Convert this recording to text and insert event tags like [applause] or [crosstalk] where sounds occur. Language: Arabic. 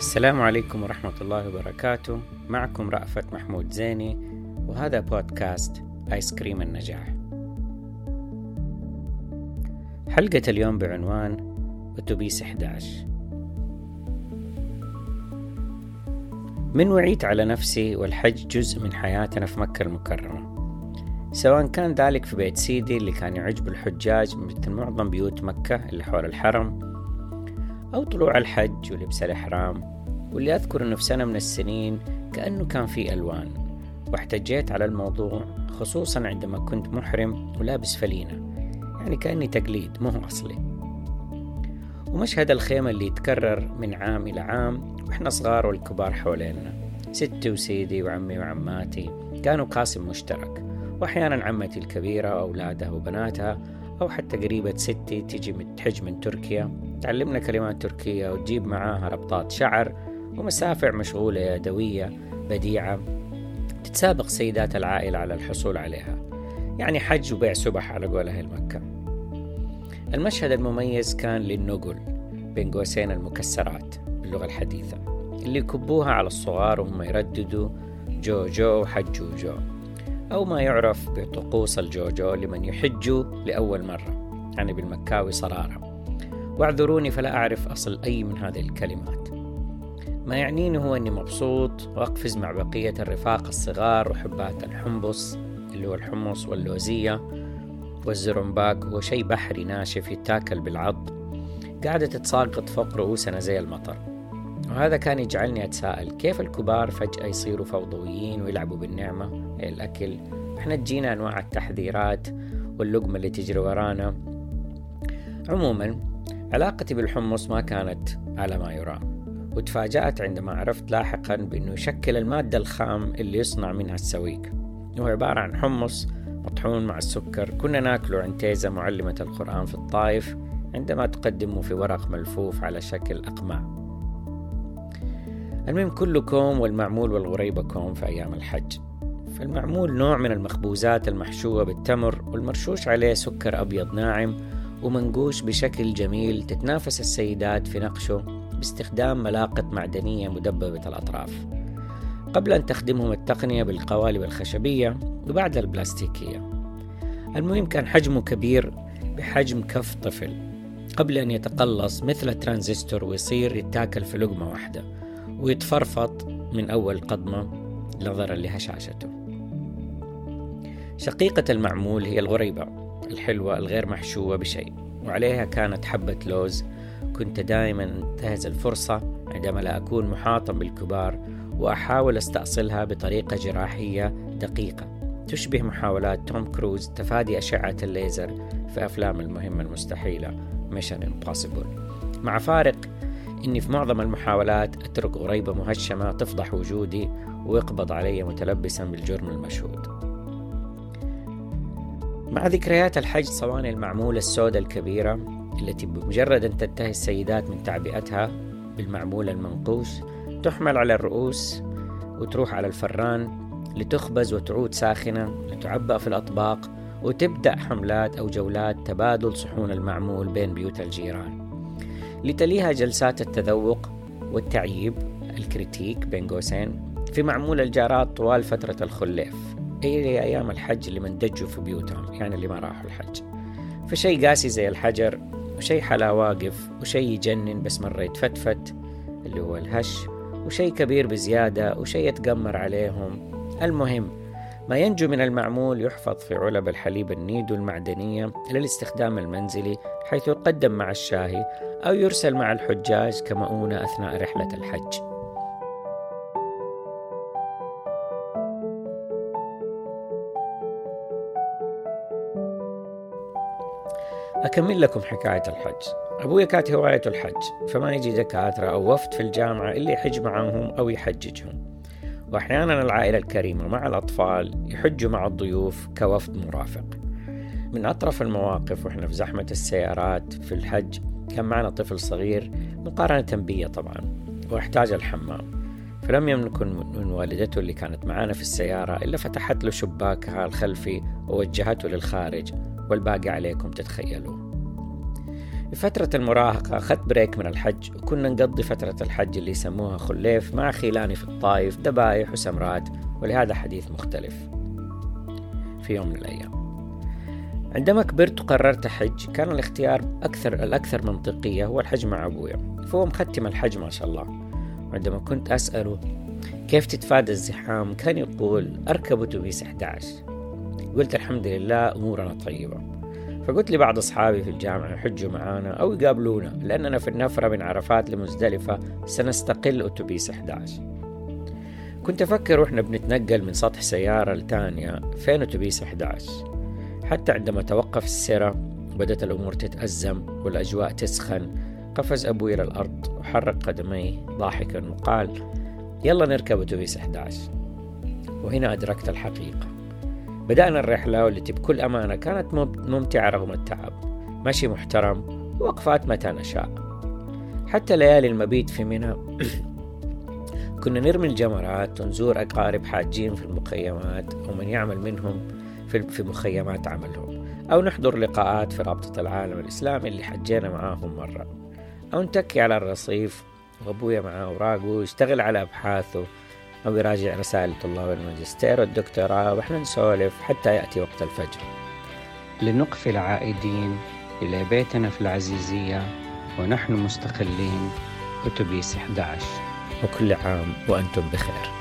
السلام عليكم ورحمة الله وبركاته. معكم رأفت محمود زيني وهذا بودكاست آيس كريم النجاح. حلقة اليوم بعنوان أتوبيس 11 من وعيت على نفسي والحج جزء من حياتنا في مكة المكرمة. سواء كان ذلك في بيت سيدي اللي كان يعج بالحجاج مثل معظم بيوت مكة اللي حول الحرم أو طلوع الحج ولبس الإحرام واللي أذكر أنه في سنة من السنين كأنه كان في ألوان واحتجيت على الموضوع خصوصا عندما كنت محرم ولابس فلينة يعني كأني تقليد مو أصلي. ومشهد الخيمة اللي يتكرر من عام إلى عام وإحنا صغار والكبار حوالينا ستي وسيدي وعمي وعماتي كانوا قاسم مشترك وأحيانا عمتي الكبيرة وأولادها وبناتها أو حتى قريبة ستي تيجي تحج من تركيا. تعلمنا كلمات تركية وتجيب معاها ربطات شعر ومسافع مشغولة يدوية بديعة تتسابق سيدات العائلة على الحصول عليها. يعني حج وبيع سبح على قول أهل مكة. المشهد المميز كان للنقل بين قوسين المكسرات باللغة الحديثة اللي يكبوها على الصغار وهم يرددوا جو جو حجوا جو. أو ما يعرف بطقوس الجوجو لمن يحجوا لأول مرة. يعني بالمكاوي صرارة. واعذروني فلا أعرف أصل أي من هذه الكلمات. ما يعنيني هو أني مبسوط وأقفز مع بقية الرفاق الصغار وحبات الحمبص اللي هو الحمص واللوزية والزرنباك هو شيء بحري ناشف يتاكل بالعض. قاعدة تتساقط فوق رؤوسنا زي المطر. وهذا كان يجعلني أتساءل كيف الكبار فجأة يصيروا فوضويين ويلعبوا بالنعمة؟ الأكل؟ إحنا تجينا أنواع التحذيرات واللقمة اللي تجري ورانا. عموما علاقتي بالحمص ما كانت على ما يرام وتفاجأت عندما عرفت لاحقا بأنه يشكل المادة الخام اللي يصنع منها السويق. هو عبارة عن حمص مطحون مع السكر. كنا ناكله عند تيزة معلمة القرآن في الطائف عندما تقدمه في ورق ملفوف على شكل أقماع. المهم كله كوم والمعمول والغريبة كوم في أيام الحج. فالمعمول نوع من المخبوزات المحشوة بالتمر والمرشوش عليه سكر أبيض ناعم ومنقوش بشكل جميل تتنافس السيدات في نقشه باستخدام ملاقط معدنية مدببة الأطراف. قبل أن تخدمهم التقنية بالقوالب الخشبية وبعدها البلاستيكية. المهم كان حجمه كبير بحجم كف طفل. قبل أن يتقلص مثل الترانزستور ويصير يتاكل في لقمة واحدة. ويتفرفط من أول قضمة نظرا لهشاشته. شقيقة المعمول هي الغريبة الحلوة الغير محشوة بشيء وعليها كانت حبة لوز. كنت دائما انتهز الفرصة عندما لا أكون محاطا بالكبار وأحاول أستأصلها بطريقة جراحية دقيقة. تشبه محاولات توم كروز تفادي أشعة الليزر في أفلام المهمة المستحيلة Mission Impossible. مع فارق إني في معظم المحاولات أترك غريبة مهشمة تفضح وجودي ويقبض علي متلبسا بالجرم المشهود. مع ذكريات الحج صواني المعمولة السوداء الكبيرة التي بمجرد أن تنتهي السيدات من تعبئتها بالمعمول المنقوش تحمل على الرؤوس وتروح على الفران لتخبز وتعود ساخنة لتعبأ في الأطباق وتبدأ حملات أو جولات تبادل صحون المعمول بين بيوت الجيران. لتليها جلسات التذوق والتعييب الكريتيك بين قوسين في معمول الجارات طوال فترة الخليف أي أيام الحج اللي من دجوا في بيوتهم يعني اللي ما راحوا الحج. فشي قاسي زي الحجر وشي حلا واقف وشي يجنن بس مرة يتفتفت اللي هو الهش وشي كبير بزيادة وشي يتقمر عليهم. المهم ما ينجو من المعمول يحفظ في علب الحليب النيدو المعدنية للاستخدام المنزلي حيث يقدم مع الشاهي أو يرسل مع الحجاج كمؤونة أثناء رحلة الحج. أكمل لكم حكاية الحج. أبويا كانت هوايته الحج فما يجي دكاترة أو وفد في الجامعة إلا يحج معاهم أو يحججهم. وأحيانا العائلة الكريمة مع الأطفال يحجوا مع الضيوف كوفد مرافق. من أطرف المواقف وإحنا في زحمة السيارات في الحج كان معنا طفل صغير مقارنة بي طبعا واحتاج الحمام. فلم يملك من والدته اللي كانت معنا في السيارة إلا فتحت له شباكها الخلفي ووجهته للخارج والباقي عليكم تتخيلوا في فترة المراهقة أخذت بريك من الحج. وكنا نقضي فترة الحج اللي يسموها خليف مع خيلاني في الطايف ذبايح وسمرات ولهذا حديث مختلف في يوم من الأيام. عندما كبرت وقررت أحج كان الاختيار أكثر الأكثر منطقية هو الحج مع أبويا. فهو مختم الحج ما شاء الله. وعندما كنت أسأله كيف تتفادى الزحام كان يقول أركب أتوبيس 11 قلت الحمد لله أمورنا طيبة. فقلت لبعض أصحابي في الجامعة يحجوا معانا أو يقابلونا لأننا في النفرة من عرفات لمزدلفة سنستقل أتوبيس 11 كنت أفكر وإحنا بنتنقل من سطح سيارة لتانية فين أتوبيس 11 حتى عندما توقف السيرة بدأت الأمور تتأزم والأجواء تسخن قفز أبوي إلى الأرض وحرك قدميه ضاحكا وقال يلا نركب أتوبيس 11 وهنا أدركت الحقيقة. بدأنا الرحلة والتي بكل أمانة كانت ممتعة رغم التعب. مشي محترم ووقفات متى نشاء. حتى ليالي المبيت في منى [coughs] كنا نرمي الجمرات ونزور أقارب حاجين في المخيمات ومن يعمل منهم في مخيمات عملهم. أو نحضر لقاءات في رابطة العالم الإسلامي اللي حجينا معاهم مرة. أو نتكي على الرصيف وأبويا معاه أوراقه ويشتغل على أبحاثه. أو يراجع رسائل طلاب الماجستير والدكتوراه وإحنا نسولف حتى يأتي وقت الفجر. لنقفل عائدين إلى بيتنا في العزيزية ونحن مستقلين. أتوبيس 11 وكل عام وأنتم بخير.